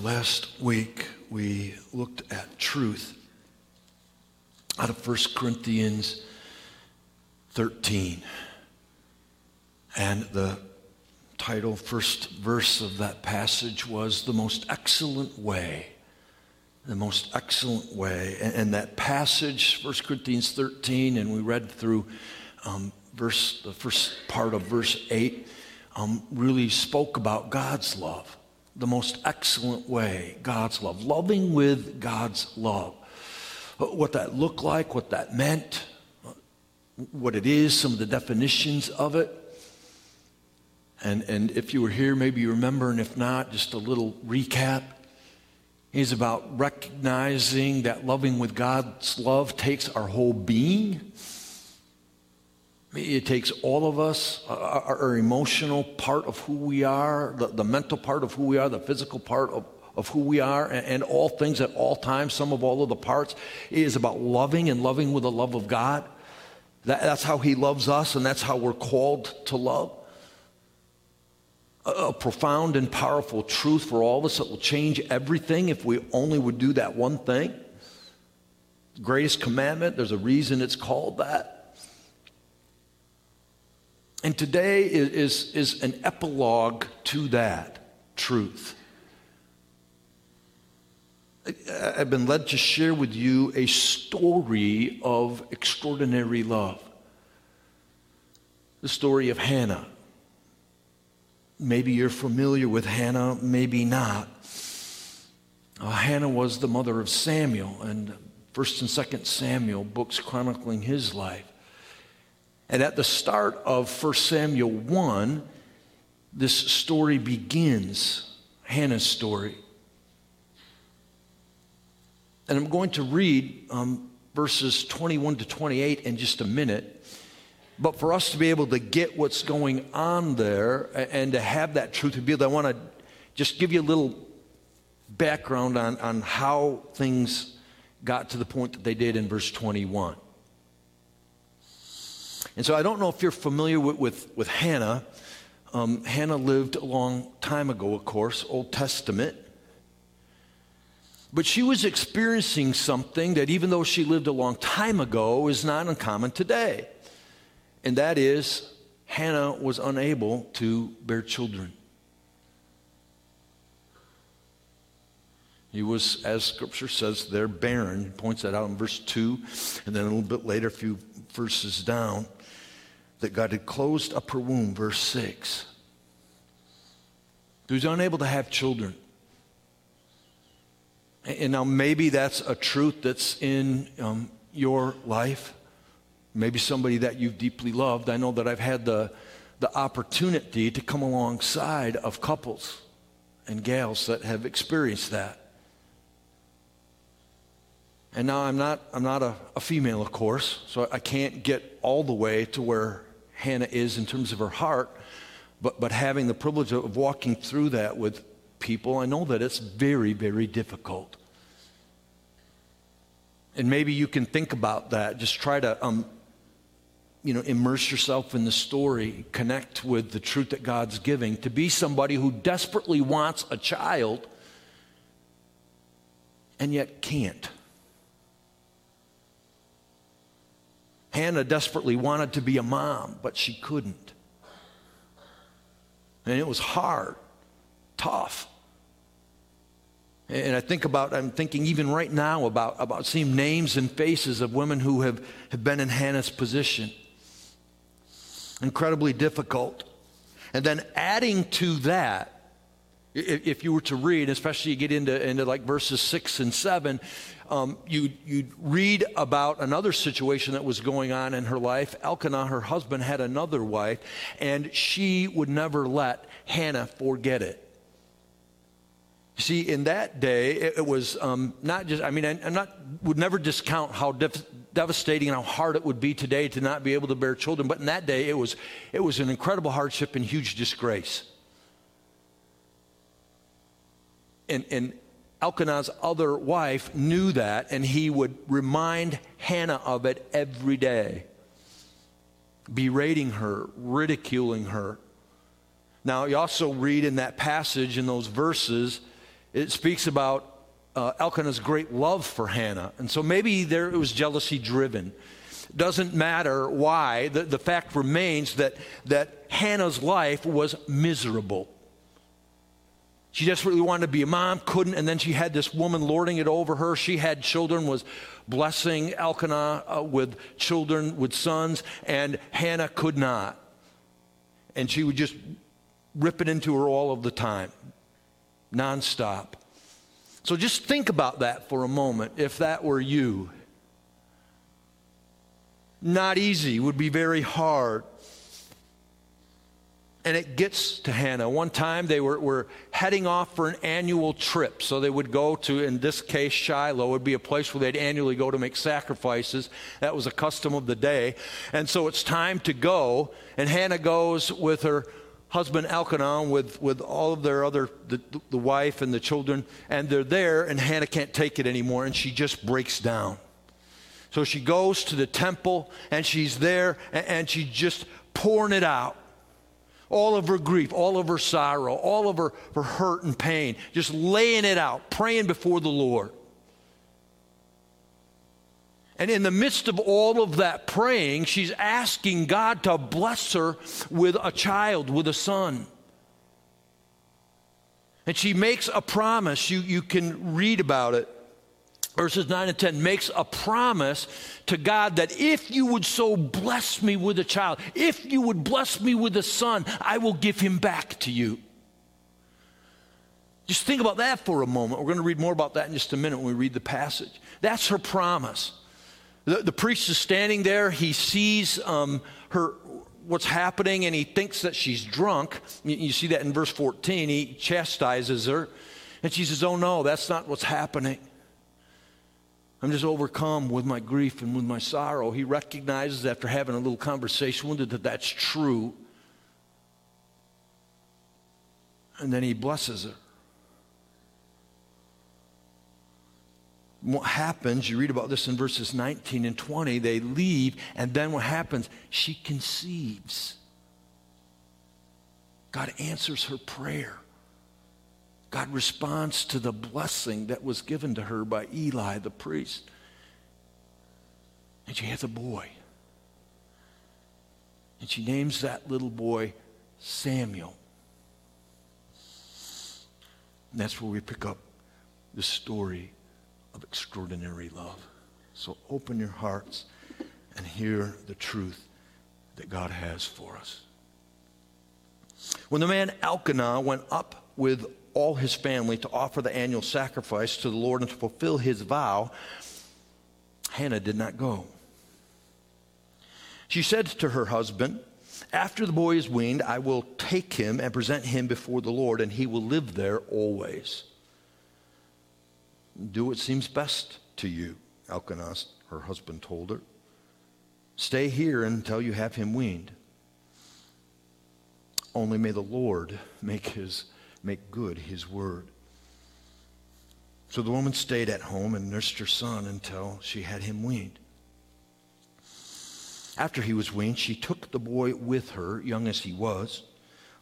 Last week we looked at truth out of 1 Corinthians 13. And the title, first verse of that passage was The Most Excellent Way. The most excellent way. And, and that passage, 1 Corinthians 13, and we read through um, verse, the first part of verse 8, um, really spoke about God's love the most excellent way God's love, loving with God's love. Uh, what that looked like, what that meant, what it is, some of the definitions of it. And, and if you were here, maybe you remember, and if not, just a little recap. Is about recognizing that loving with God's love takes our whole being it takes all of us, uh, our, our emotional part of who we are, the, the, mental part of who we are, the physical part of, of who we are, and, and all things at all times, some of all of the parts, is about loving and loving with the love of God. That, that's how He loves us, and that's how we're called to love. A, a profound and powerful truth for all of us that will change everything if we only would do that one thing. Greatest commandment, there's a reason it's called that. And today is, is, is an epilogue to that truth. I've been led to share with you a story of extraordinary love. The story of Hannah. Maybe you're familiar with Hannah, maybe not. Uh, Hannah was the mother of Samuel, and 1st and 2nd Samuel books chronicling his life. And at the start of 1 Samuel 1, this story begins, Hannah's story. And I'm going to read um, verses 21 to 28 in just a minute. But for us to be able to get what's going on there and to have that truth revealed, I want to just give you a little background on, on how things got to the point that they did in verse 21. And so I don't know if you're familiar with, with, with Hannah. Um, Hannah lived a long time ago, of course, Old Testament. But she was experiencing something that, even though she lived a long time ago, is not uncommon today. And that is, Hannah was unable to bear children. He was, as scripture says, they're barren. He points that out in verse 2, and then a little bit later, a few verses down that God had closed up her womb, verse 6. He was unable to have children. And now maybe that's a truth that's in um, your life. Maybe somebody that you've deeply loved. I know that I've had the, the opportunity to come alongside of couples and gals that have experienced that. And now I'm not, I'm not a, a female, of course, so I can't get all the way to where Hannah is in terms of her heart, but, but having the privilege of walking through that with people, I know that it's very, very difficult. And maybe you can think about that. Just try to, um, you know, immerse yourself in the story, connect with the truth that God's giving. To be somebody who desperately wants a child and yet can't. Hannah desperately wanted to be a mom, but she couldn't. And it was hard, tough. And I think about, I'm thinking even right now about, about seeing names and faces of women who have, have been in Hannah's position. Incredibly difficult. And then adding to that, if you were to read, especially you get into, into like verses six and seven, um, you, you'd read about another situation that was going on in her life. Elkanah, her husband, had another wife, and she would never let Hannah forget it. You see, in that day, it, it was um, not just, I mean, I, am not, would never discount how def- devastating and how hard it would be today to not be able to bear children, but in that day, it was, it was an incredible hardship and huge disgrace. And, and Elkanah's other wife knew that, and he would remind Hannah of it every day, berating her, ridiculing her. Now, you also read in that passage, in those verses, it speaks about uh, Elkanah's great love for Hannah. And so maybe there it was jealousy driven. Doesn't matter why. The, the fact remains that, that Hannah's life was miserable. She desperately wanted to be a mom, couldn't, and then she had this woman lording it over her. She had children, was blessing Elkanah uh, with children, with sons, and Hannah could not. And she would just rip it into her all of the time, nonstop. So just think about that for a moment if that were you. Not easy, would be very hard. And it gets to Hannah. One time they were, were heading off for an annual trip. So they would go to, in this case, Shiloh would be a place where they'd annually go to make sacrifices. That was a custom of the day. And so it's time to go. And Hannah goes with her husband Elkanah with, with all of their other, the, the wife and the children, and they're there, and Hannah can't take it anymore, and she just breaks down. So she goes to the temple, and she's there, and, and she's just pouring it out. All of her grief, all of her sorrow, all of her, her hurt and pain, just laying it out, praying before the Lord. And in the midst of all of that praying, she's asking God to bless her with a child, with a son. And she makes a promise. You, you can read about it. Verses 9 and 10 makes a promise to God that if you would so bless me with a child, if you would bless me with a son, I will give him back to you. Just think about that for a moment. We're going to read more about that in just a minute when we read the passage. That's her promise. The, the priest is standing there. He sees um, her what's happening and he thinks that she's drunk. You, you see that in verse 14. He chastises her. And she says, Oh, no, that's not what's happening. I'm just overcome with my grief and with my sorrow. He recognizes after having a little conversation with her that that's true. And then he blesses her. what happens, you read about this in verses 19 and 20, they leave, and then what happens? She conceives. God answers her prayer. God responds to the blessing that was given to her by Eli the priest. And she has a boy. And she names that little boy Samuel. And that's where we pick up the story of extraordinary love. So open your hearts and hear the truth that God has for us. When the man Elkanah went up with all his family to offer the annual sacrifice to the Lord and to fulfill his vow, Hannah did not go. She said to her husband, After the boy is weaned, I will take him and present him before the Lord, and he will live there always. Do what seems best to you, Elkanah, her husband told her. Stay here until you have him weaned. Only may the Lord make, his, make good his word. So the woman stayed at home and nursed her son until she had him weaned. After he was weaned, she took the boy with her, young as he was,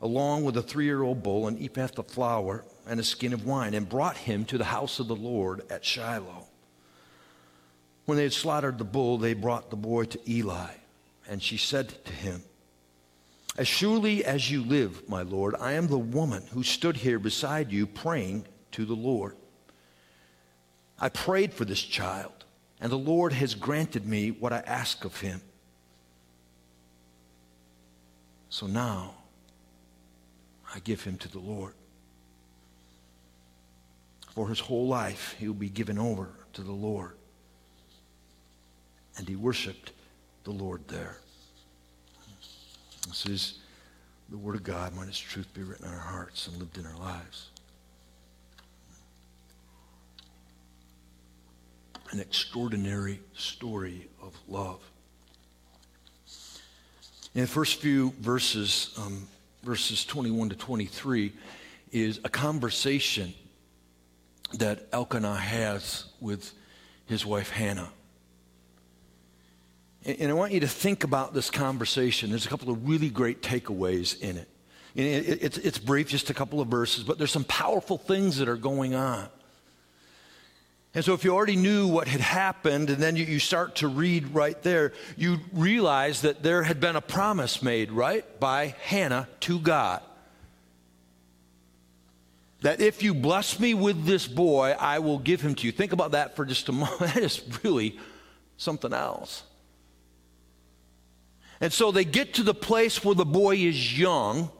along with a three year old bull, an ephah of flour, and a skin of wine and brought him to the house of the Lord at Shiloh. When they had slaughtered the bull, they brought the boy to Eli, and she said to him, As surely as you live, my Lord, I am the woman who stood here beside you praying to the Lord. I prayed for this child, and the Lord has granted me what I ask of him. So now I give him to the Lord for his whole life, he will be given over to the Lord. And he worshiped the Lord there. This is the Word of God. Might its truth be written in our hearts and lived in our lives. An extraordinary story of love. In the first few verses, um, verses 21 to 23, is a conversation that Elkanah has with his wife Hannah. And, I want you to think about this conversation. There's a couple of really great takeaways in it. It's, brief, just a couple of verses, but there's some powerful things that are going on. And so, if you already knew what had happened, and then you, you start to read right there, you realize that there had been a promise made, right, by Hannah to God. That if you bless me with this boy, I will give him to you. Think about that for just a moment. That is really something else. And so they get to the place where the boy is young.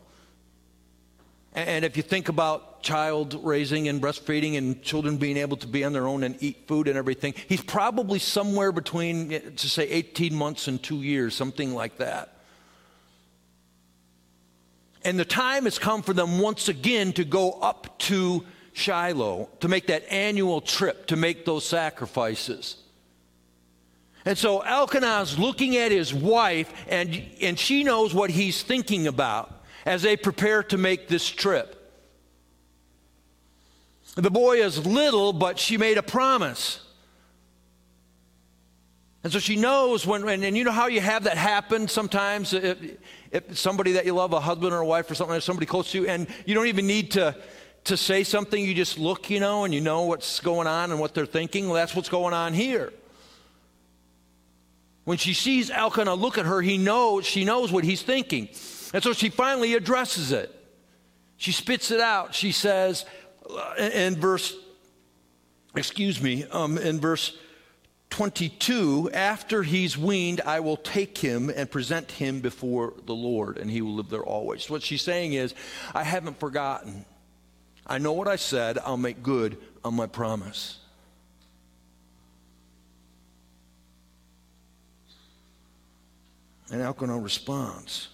And if you think about child raising and breastfeeding and children being able to be on their own and eat food and everything, he's probably somewhere between, eh, to say, 18 months and two years, something like that. And the time has come for them once again to go up to Shiloh, to make that annual trip, to make those sacrifices. And so Elkanah's looking at his wife, and, and she knows what he's thinking about as they prepare to make this trip. The boy is little, but she made a promise. And so she knows when, and, and you know how you have that happen sometimes if, if somebody that you love, a husband or a wife or something, or somebody close to you, and you don't even need to, to say something, you just look, you know, and you know what's going on and what they're thinking. Well, that's what's going on here. When she sees Elkanah look at her, he knows, she knows what he's thinking. And so she finally addresses it. She spits it out. She says, uh, in verse, excuse me, um, in verse 22, after he's weaned, I will take him and present him before the Lord, and he will live there always. What she's saying is, I haven't forgotten. I know what I said. I'll make good on my promise. And Elkanah responds.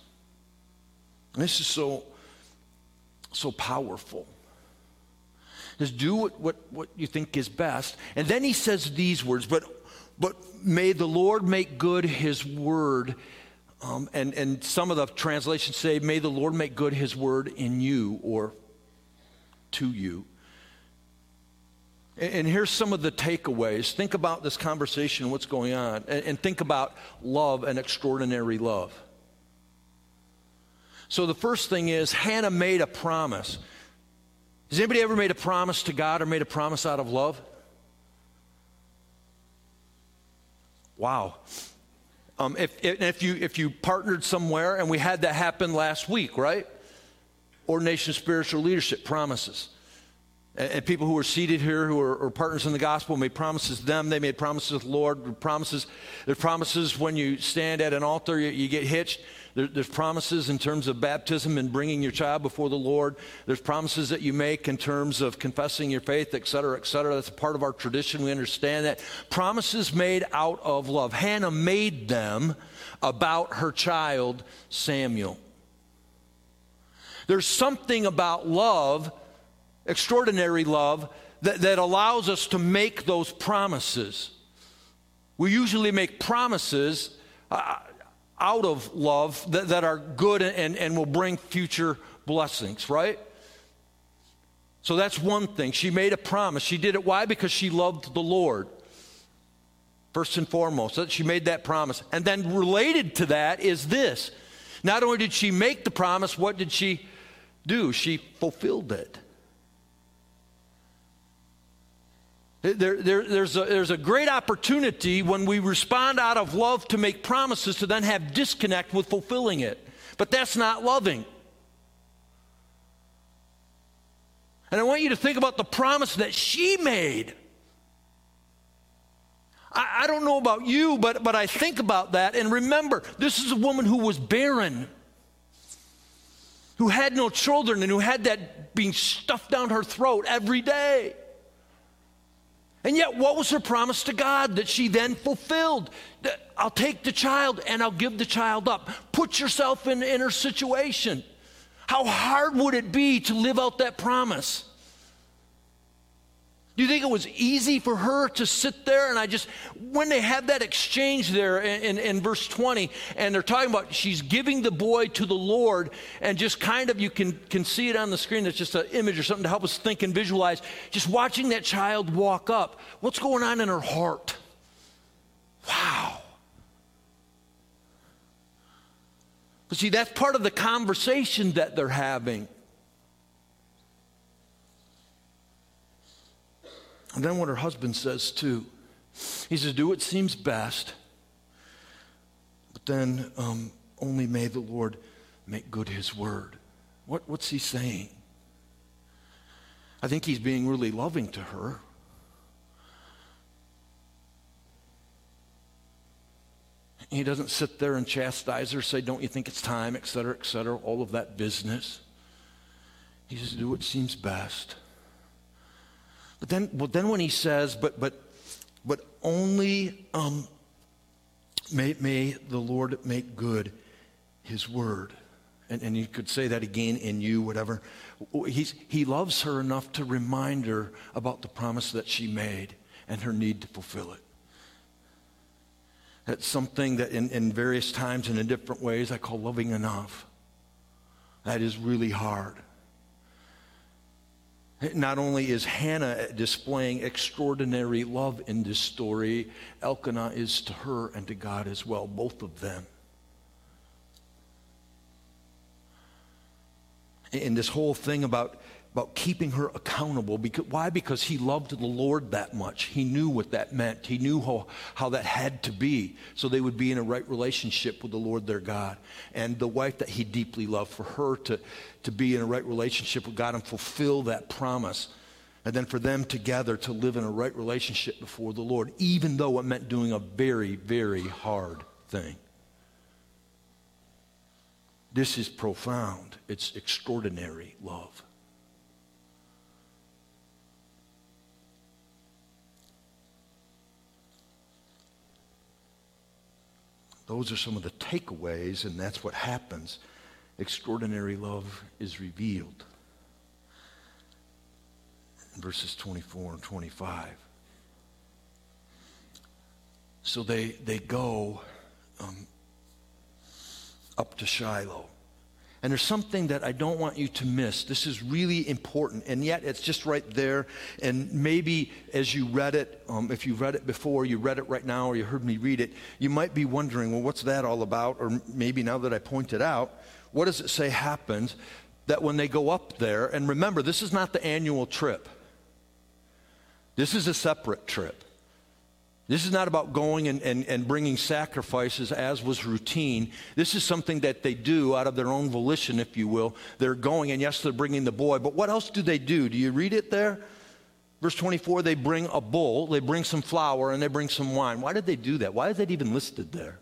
This is so, so powerful. Just do what, what, what you think is best. And then he says these words, but, but may the Lord make good his word. Um, and, and some of the translations say, may the Lord make good his word in you or to you. And here's some of the takeaways. Think about this conversation, what's going on, and think about love and extraordinary love. So the first thing is Hannah made a promise. Has anybody ever made a promise to God or made a promise out of love? Wow. Um, if, if, you, if you partnered somewhere, and we had that happen last week, right? Ordination Spiritual Leadership promises. And people who were seated here, who are, partners in the gospel, made promises to them. They made promises to the Lord. Promises. There's promises when you stand at an altar, you, you get hitched. There, there's promises in terms of baptism and bringing your child before the Lord. There's promises that you make in terms of confessing your faith, et cetera, et cetera. That's part of our tradition. We understand that. Promises made out of love. Hannah made them about her child, Samuel. There's something about love extraordinary love that, that allows us to make those promises. We usually make promises uh, out of love that, that are good and, and will bring future blessings, right? So that's one thing. She made a promise. She did it. Why? Because she loved the Lord. First and foremost, she made that promise. And then related to that is this. Not only did she make the promise, what did she do? She fulfilled it. There, there, there's, a, there's a great opportunity when we respond out of love to make promises to then have disconnect with fulfilling it. But that's not loving. And I want you to think about the promise that she made. I, I don't know about you, but, but I think about that. And remember, this is a woman who was barren, who had no children, and who had that being stuffed down her throat every day. And yet, what was her promise to God that she then fulfilled? I'll take the child and I'll give the child up. Put yourself in, in her situation. How hard would it be to live out that promise? Do you think it was easy for her to sit there? And I just, when they have that exchange there in, in, in, verse 20, and they're talking about she's giving the boy to the Lord, and just kind of, you can, can see it on the screen. It's just an image or something to help us think and visualize. Just watching that child walk up. What's going on in her heart? Wow. But see, that's part of the conversation that they're having. And then what her husband says too. He says, Do what seems best, but then um, only may the Lord make good his word. What, what's he saying? I think he's being really loving to her. He doesn't sit there and chastise her, say, Don't you think it's time, et cetera, et cetera, all of that business. He says, Do what seems best. But then, but then when he says, But, but, but only um, may, may the Lord make good his word. And, and you could say that again in you, whatever. He's, he loves her enough to remind her about the promise that she made and her need to fulfill it. That's something that in, in various times and in different ways I call loving enough. That is really hard. Not only is Hannah displaying extraordinary love in this story, Elkanah is to her and to God as well, both of them. In this whole thing about about keeping her accountable. Because, why? Because he loved the Lord that much. He knew what that meant. He knew how, how that had to be so they would be in a right relationship with the Lord their God. And the wife that he deeply loved, for her to, to be in a right relationship with God and fulfill that promise. And then for them together to live in a right relationship before the Lord, even though it meant doing a very, very hard thing. This is profound. It's extraordinary love. Those are some of the takeaways, and that's what happens. Extraordinary love is revealed. In verses 24 and 25. So they, they go um, up to Shiloh. And there's something that I don't want you to miss. This is really important, and yet it's just right there. And maybe as you read it, um, if you've read it before, you read it right now, or you heard me read it, you might be wondering, well, what's that all about? Or maybe now that I pointed out, what does it say happens that when they go up there, and remember, this is not the annual trip, this is a separate trip. This is not about going and, and, and bringing sacrifices as was routine. This is something that they do out of their own volition, if you will. They're going, and yes, they're bringing the boy, but what else do they do? Do you read it there? Verse 24, they bring a bull, they bring some flour, and they bring some wine. Why did they do that? Why is that even listed there?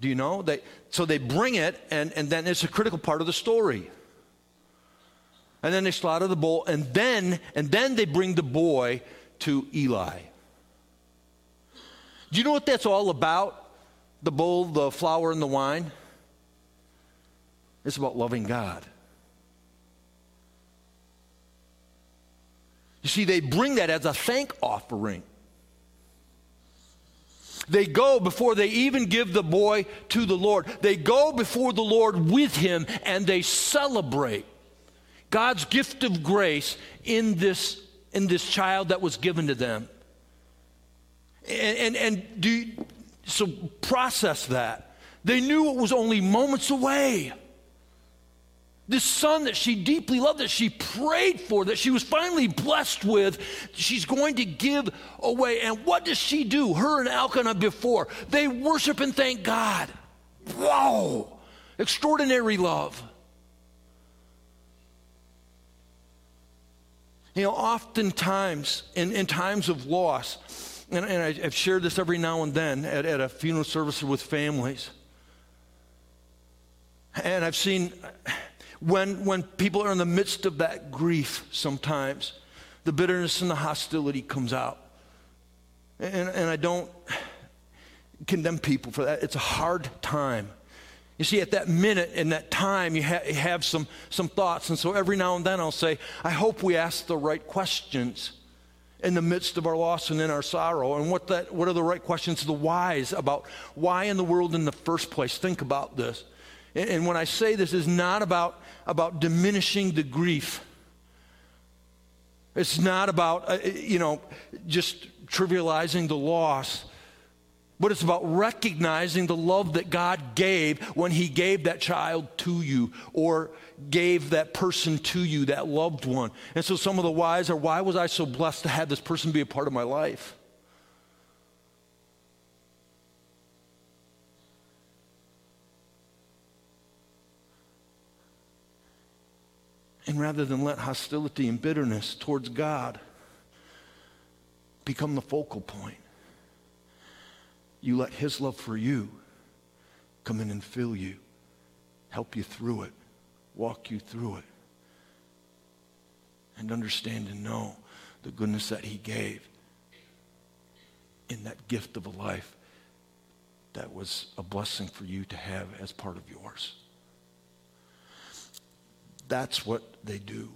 Do you know? They, so they bring it, and, and then it's a critical part of the story. And then they slaughter the bull, and then, and then they bring the boy to Eli. Do you know what that's all about? The bowl, the flour, and the wine? It's about loving God. You see, they bring that as a thank offering. They go before they even give the boy to the Lord. They go before the Lord with him and they celebrate God's gift of grace in this in this child that was given to them. And, and, and do so process that. They knew it was only moments away. This son that she deeply loved, that she prayed for, that she was finally blessed with, she's going to give away. And what does she do? Her and Elkanah before. They worship and thank God. Wow! Extraordinary love. You know, oftentimes in, in times of loss, and, and I, have shared this every now and then at, at a funeral service with families, and I've seen when, when people are in the midst of that grief sometimes, the bitterness and the hostility comes out. And, and I don't condemn people for that. It's a hard time. You see, at that minute and that time, you, ha- you, have some, some thoughts. And so every now and then I'll say, I hope we ask the right questions in the midst of our loss and in our sorrow. And what, that, what are the right questions, the whys about why in the world in the first place? Think about this. And, and when I say this, is not about, about diminishing the grief. It's not about, uh, you know, just trivializing the loss. But it's about recognizing the love that God gave when He gave that child to you or gave that person to you, that loved one. And so some of the whys are why was I so blessed to have this person be a part of my life? And rather than let hostility and bitterness towards God become the focal point, you let His love for you come in and fill you, help you through it, walk you through it, and understand and know the goodness that He gave in that gift of a life that was a blessing for you to have as part of yours. That's what they do.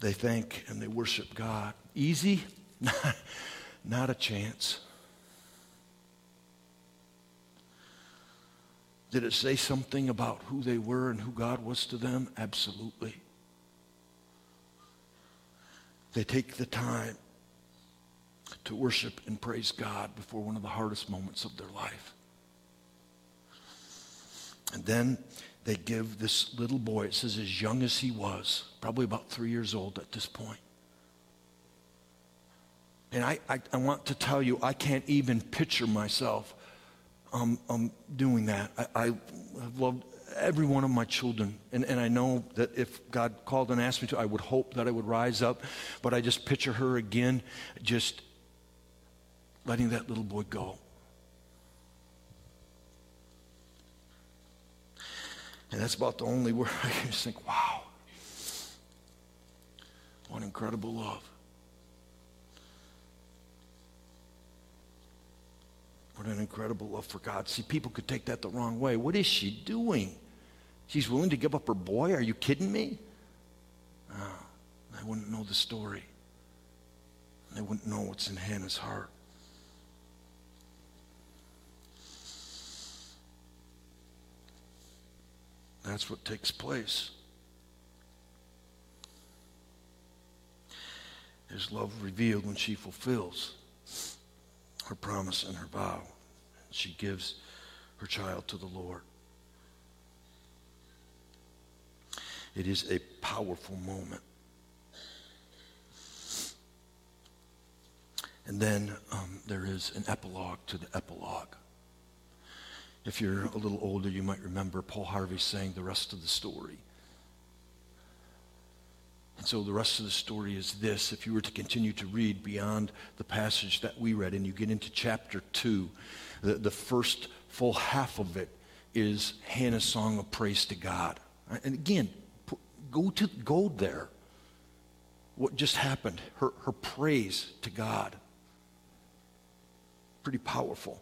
They thank and they worship God. Easy? Not a chance. Did it say something about who they were and who God was to them? Absolutely. They take the time to worship and praise God before one of the hardest moments of their life. And then they give this little boy, it says as young as he was, probably about three years old at this point. And I, I, I want to tell you, I can't even picture myself um, um, doing that. I, I have loved every one of my children. And, and I know that if God called and asked me to, I would hope that I would rise up. But I just picture her again, just letting that little boy go. And that's about the only word I can just think, wow, what an incredible love. What an incredible love for God. See, people could take that the wrong way. What is she doing? She's willing to give up her boy? Are you kidding me? Ah, oh, I wouldn't know the story. They wouldn't know what's in Hannah's heart. That's what takes place. Is love revealed when she fulfills her promise and her vow. She gives her child to the Lord. It is a powerful moment. And then um, there is an epilogue to the epilogue. If you're a little older, you might remember Paul Harvey saying the rest of the story. And so the rest of the story is this. If you were to continue to read beyond the passage that we read and you get into chapter 2, the, the first full half of it is Hannah's song of praise to God. And again, go, to, go there. What just happened, her, her praise to God. Pretty powerful.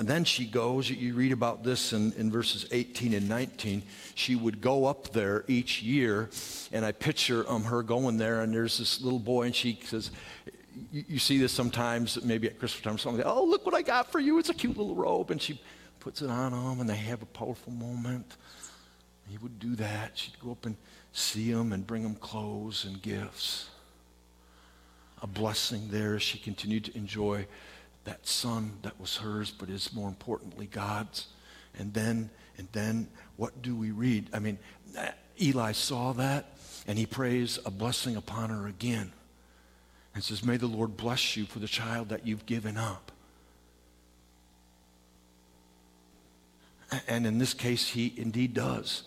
And then she goes, you read about this in, in verses 18 and 19. She would go up there each year, and I picture um, her going there, and there's this little boy, and she says, you, you see this sometimes, maybe at Christmas time, or something, oh, look what I got for you. It's a cute little robe. And she puts it on him, and they have a powerful moment. He would do that. She'd go up and see him and bring him clothes and gifts. A blessing there she continued to enjoy that son that was hers, but is more importantly God's. And then, and then, what do we read? I mean, Eli saw that, and he prays a blessing upon her again, and says, "May the Lord bless you for the child that you've given up." And in this case, he indeed does.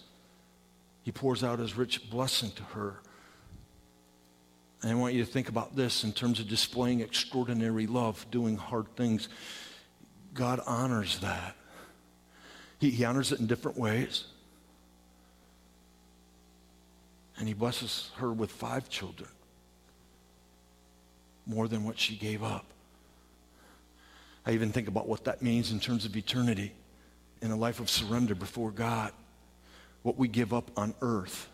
He pours out his rich blessing to her. And I want you to think about this in terms of displaying extraordinary love, doing hard things. God honors that. He, he honors it in different ways. And he blesses her with five children, more than what she gave up. I even think about what that means in terms of eternity in a life of surrender before God, what we give up on earth.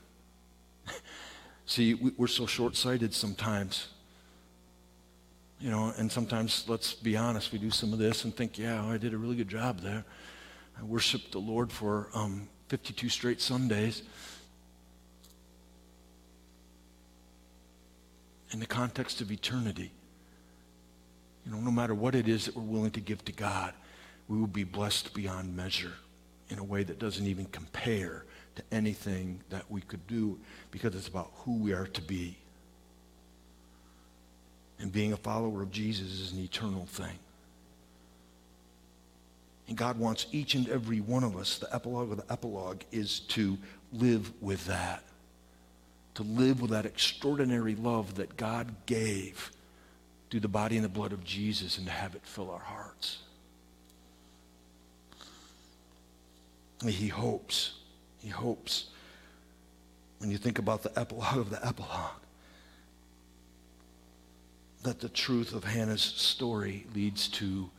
See, we're so short sighted sometimes. You know, and sometimes, let's be honest, we do some of this and think, yeah, I did a really good job there. I worshiped the Lord for um, 52 straight Sundays. in the context of eternity. You know, no matter what it is that we're willing to give to God, we will be blessed beyond measure in a way that doesn't even compare to anything that we could do because it's about who we are to be. And being a follower of Jesus is an eternal thing. And God wants each and every one of us, the epilogue of the epilogue is to live with that. To live with that extraordinary love that God gave through the body and the blood of Jesus and to have it fill our hearts. He hopes, he hopes, when you think about the epilogue of the epilogue, that the truth of Hannah's story leads to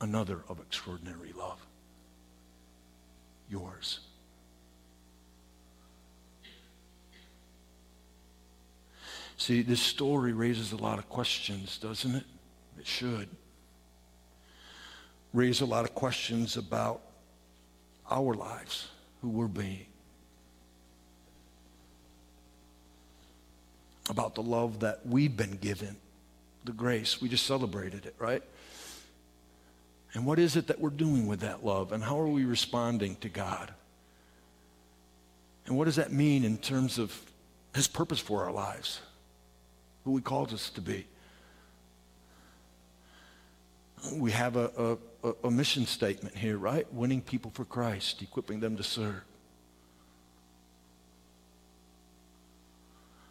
another of extraordinary love yours. See, this story raises a lot of questions, doesn't it? It should. Raise a lot of questions about our lives, who we're being. About the love that we've been given, the grace. We just celebrated it, right? And what is it that we're doing with that love? And how are we responding to God? And what does that mean in terms of His purpose for our lives? Who He calls us to be? We have a, a, a mission statement here, right? Winning people for Christ, equipping them to serve.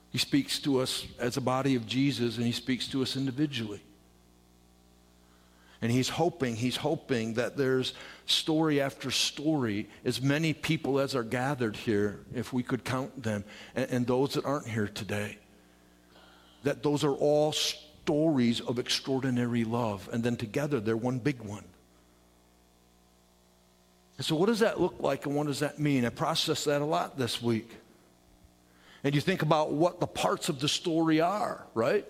He speaks to us as a body of Jesus, and He speaks to us individually. And he's hoping, he's hoping that there's story after story, as many people as are gathered here, if we could count them, and, and those that aren't here today, that those are all stories of extraordinary love. And then together, they're one big one. And so, what does that look like and what does that mean? I processed that a lot this week. And you think about what the parts of the story are, right?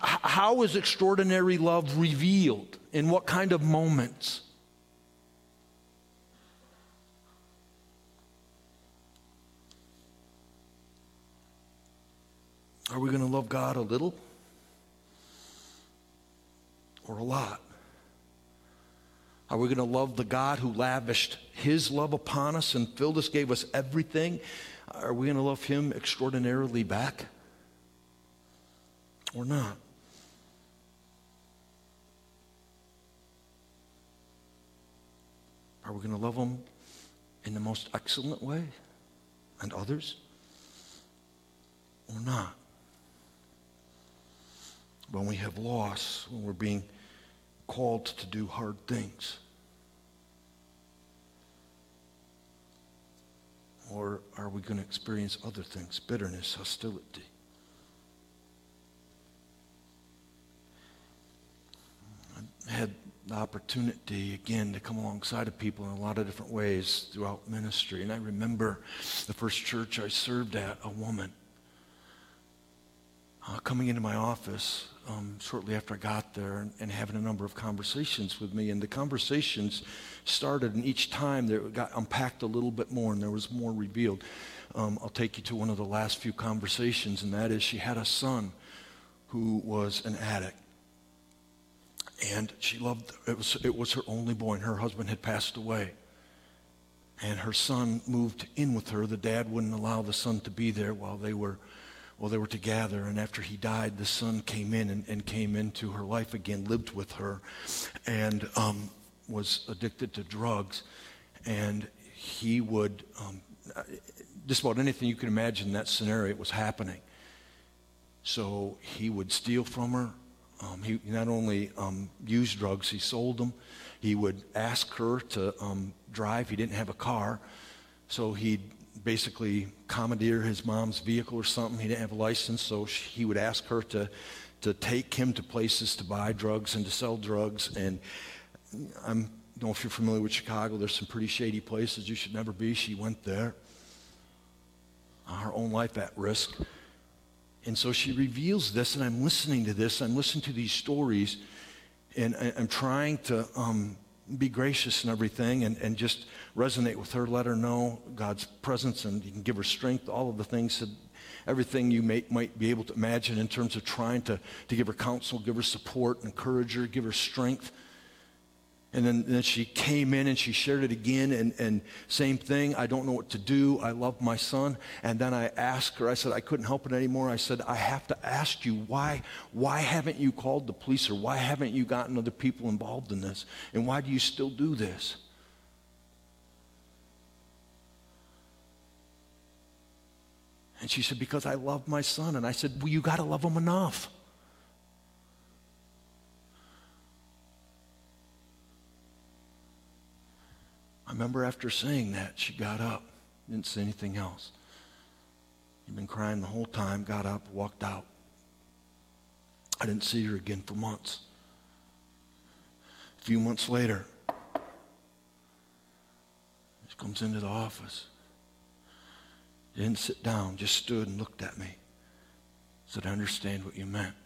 how is extraordinary love revealed? In what kind of moments? Are we going to love God a little or a lot? Are we going to love the God who lavished his love upon us and filled us, gave us everything? Are we going to love him extraordinarily back? or not. Are we going to love him in the most excellent way and others or not? When we have loss, when we're being called to do hard things. Or are we going to experience other things, bitterness, hostility? I had the opportunity again to come alongside of people in a lot of different ways throughout ministry. And I remember the first church I served at, a woman uh, coming into my office um, shortly after I got there and, and, having a number of conversations with me. And the conversations started, and each time they got unpacked a little bit more, and there was more revealed. Um, I'll take you to one of the last few conversations, and that is she had a son who was an addict and she loved it was it was her only boy and her husband had passed away and her son moved in with her the dad wouldn't allow the son to be there while they were while they were together and after he died the son came in and, and came into her life again lived with her and um, was addicted to drugs and he would um, just about anything you can imagine in that scenario it was happening so he would steal from her um, he not only um, used drugs, he sold them. He would ask her to um, drive. He didn't have a car, so he'd basically commandeer his mom's vehicle or something. He didn't have a license, so she, he would ask her to, to take him to places to buy drugs and to sell drugs. And I don't know if you're familiar with Chicago. There's some pretty shady places you should never be. She went there. Her own life at risk. And so she reveals this, and I'm listening to this. I'm listening to these stories, and I, am trying to um, be gracious and everything and, and just resonate with her, let her know God's presence, and you can give her strength, all of the things. That, everything you may, might be able to imagine in terms of trying to, to give her counsel, give her support, encourage her, give her strength. And then, then she came in and she shared it again, and, and same thing. I don't know what to do. I love my son. And then I asked her, I said, I couldn't help it anymore. I said, I have to ask you, why, why haven't you called the police or why haven't you gotten other people involved in this? And why do you still do this? And she said, Because I love my son. And I said, Well, you got to love him enough. Remember after saying that, she got up, didn't say anything else. She'd been crying the whole time, got up, walked out. I didn't see her again for months. A few months later, she comes into the office. Didn't sit down, just stood and looked at me. Said, I understand what you meant.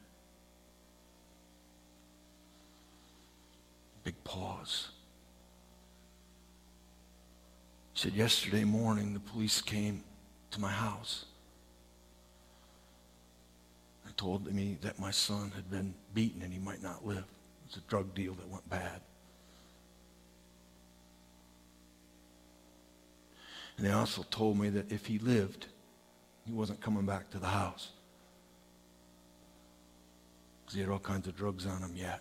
Big pause. He said, Yesterday morning, the police came to my house. They told me that my son had been beaten and he might not live. It was a drug deal that went bad. And they also told me that if he lived, he wasn't coming back to the house. Because he had all kinds of drugs on him yet.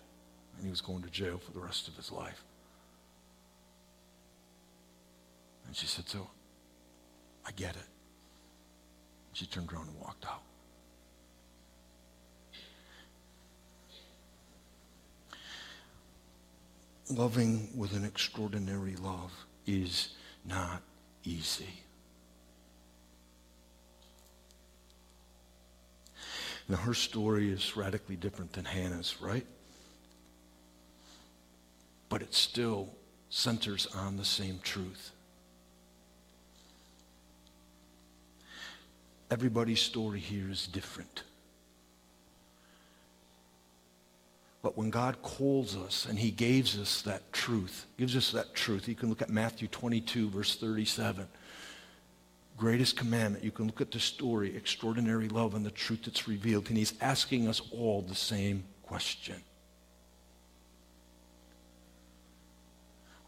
And he was going to jail for the rest of his life. And she said, So I get it. She turned around and walked out. Loving with an extraordinary love is not easy. Now, her story is radically different than Hannah's, right? But it still centers on the same truth. Everybody's story here is different. But when God calls us and he gives us that truth, gives us that truth, you can look at Matthew 22, verse 37. Greatest commandment. You can look at the story, extraordinary love and the truth that's revealed. And he's asking us all the same question.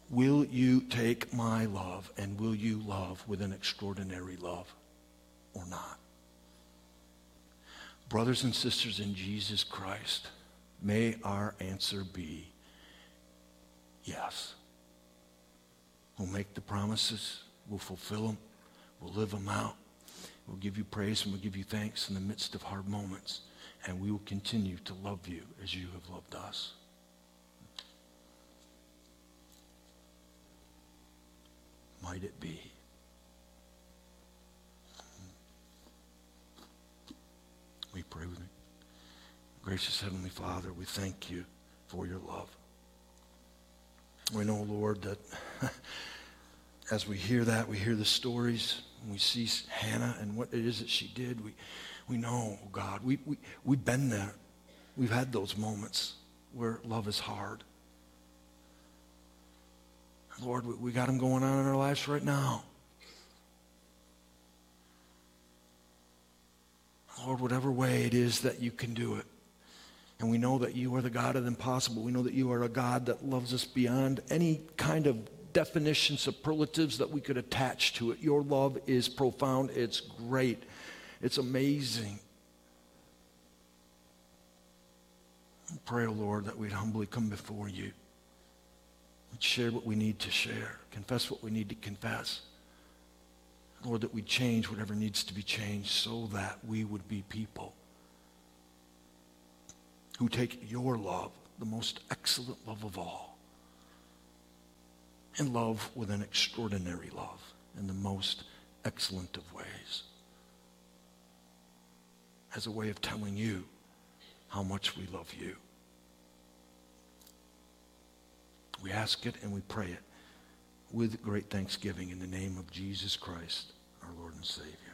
Will you take my love and will you love with an extraordinary love? Or not? Brothers and sisters in Jesus Christ, may our answer be yes. We'll make the promises, we'll fulfill them, we'll live them out. We'll give you praise and we'll give you thanks in the midst of hard moments. And we will continue to love you as you have loved us. Might it be? We pray with me. Gracious Heavenly Father, we thank you for your love. We know, Lord, that as we hear that, we hear the stories, we see Hannah and what it is that she did, we, we know, God, we, we, we've been there. We've had those moments where love is hard. Lord, we, we got them going on in our lives right now. Lord, whatever way it is that you can do it. And we know that you are the God of the impossible. We know that you are a God that loves us beyond any kind of definition, superlatives that we could attach to it. Your love is profound. It's great. It's amazing. Pray, O oh Lord, that we'd humbly come before you. We'd share what we need to share, confess what we need to confess. Lord, that we change whatever needs to be changed so that we would be people who take your love, the most excellent love of all, and love with an extraordinary love in the most excellent of ways as a way of telling you how much we love you. We ask it and we pray it with great thanksgiving in the name of Jesus Christ, our Lord and Savior.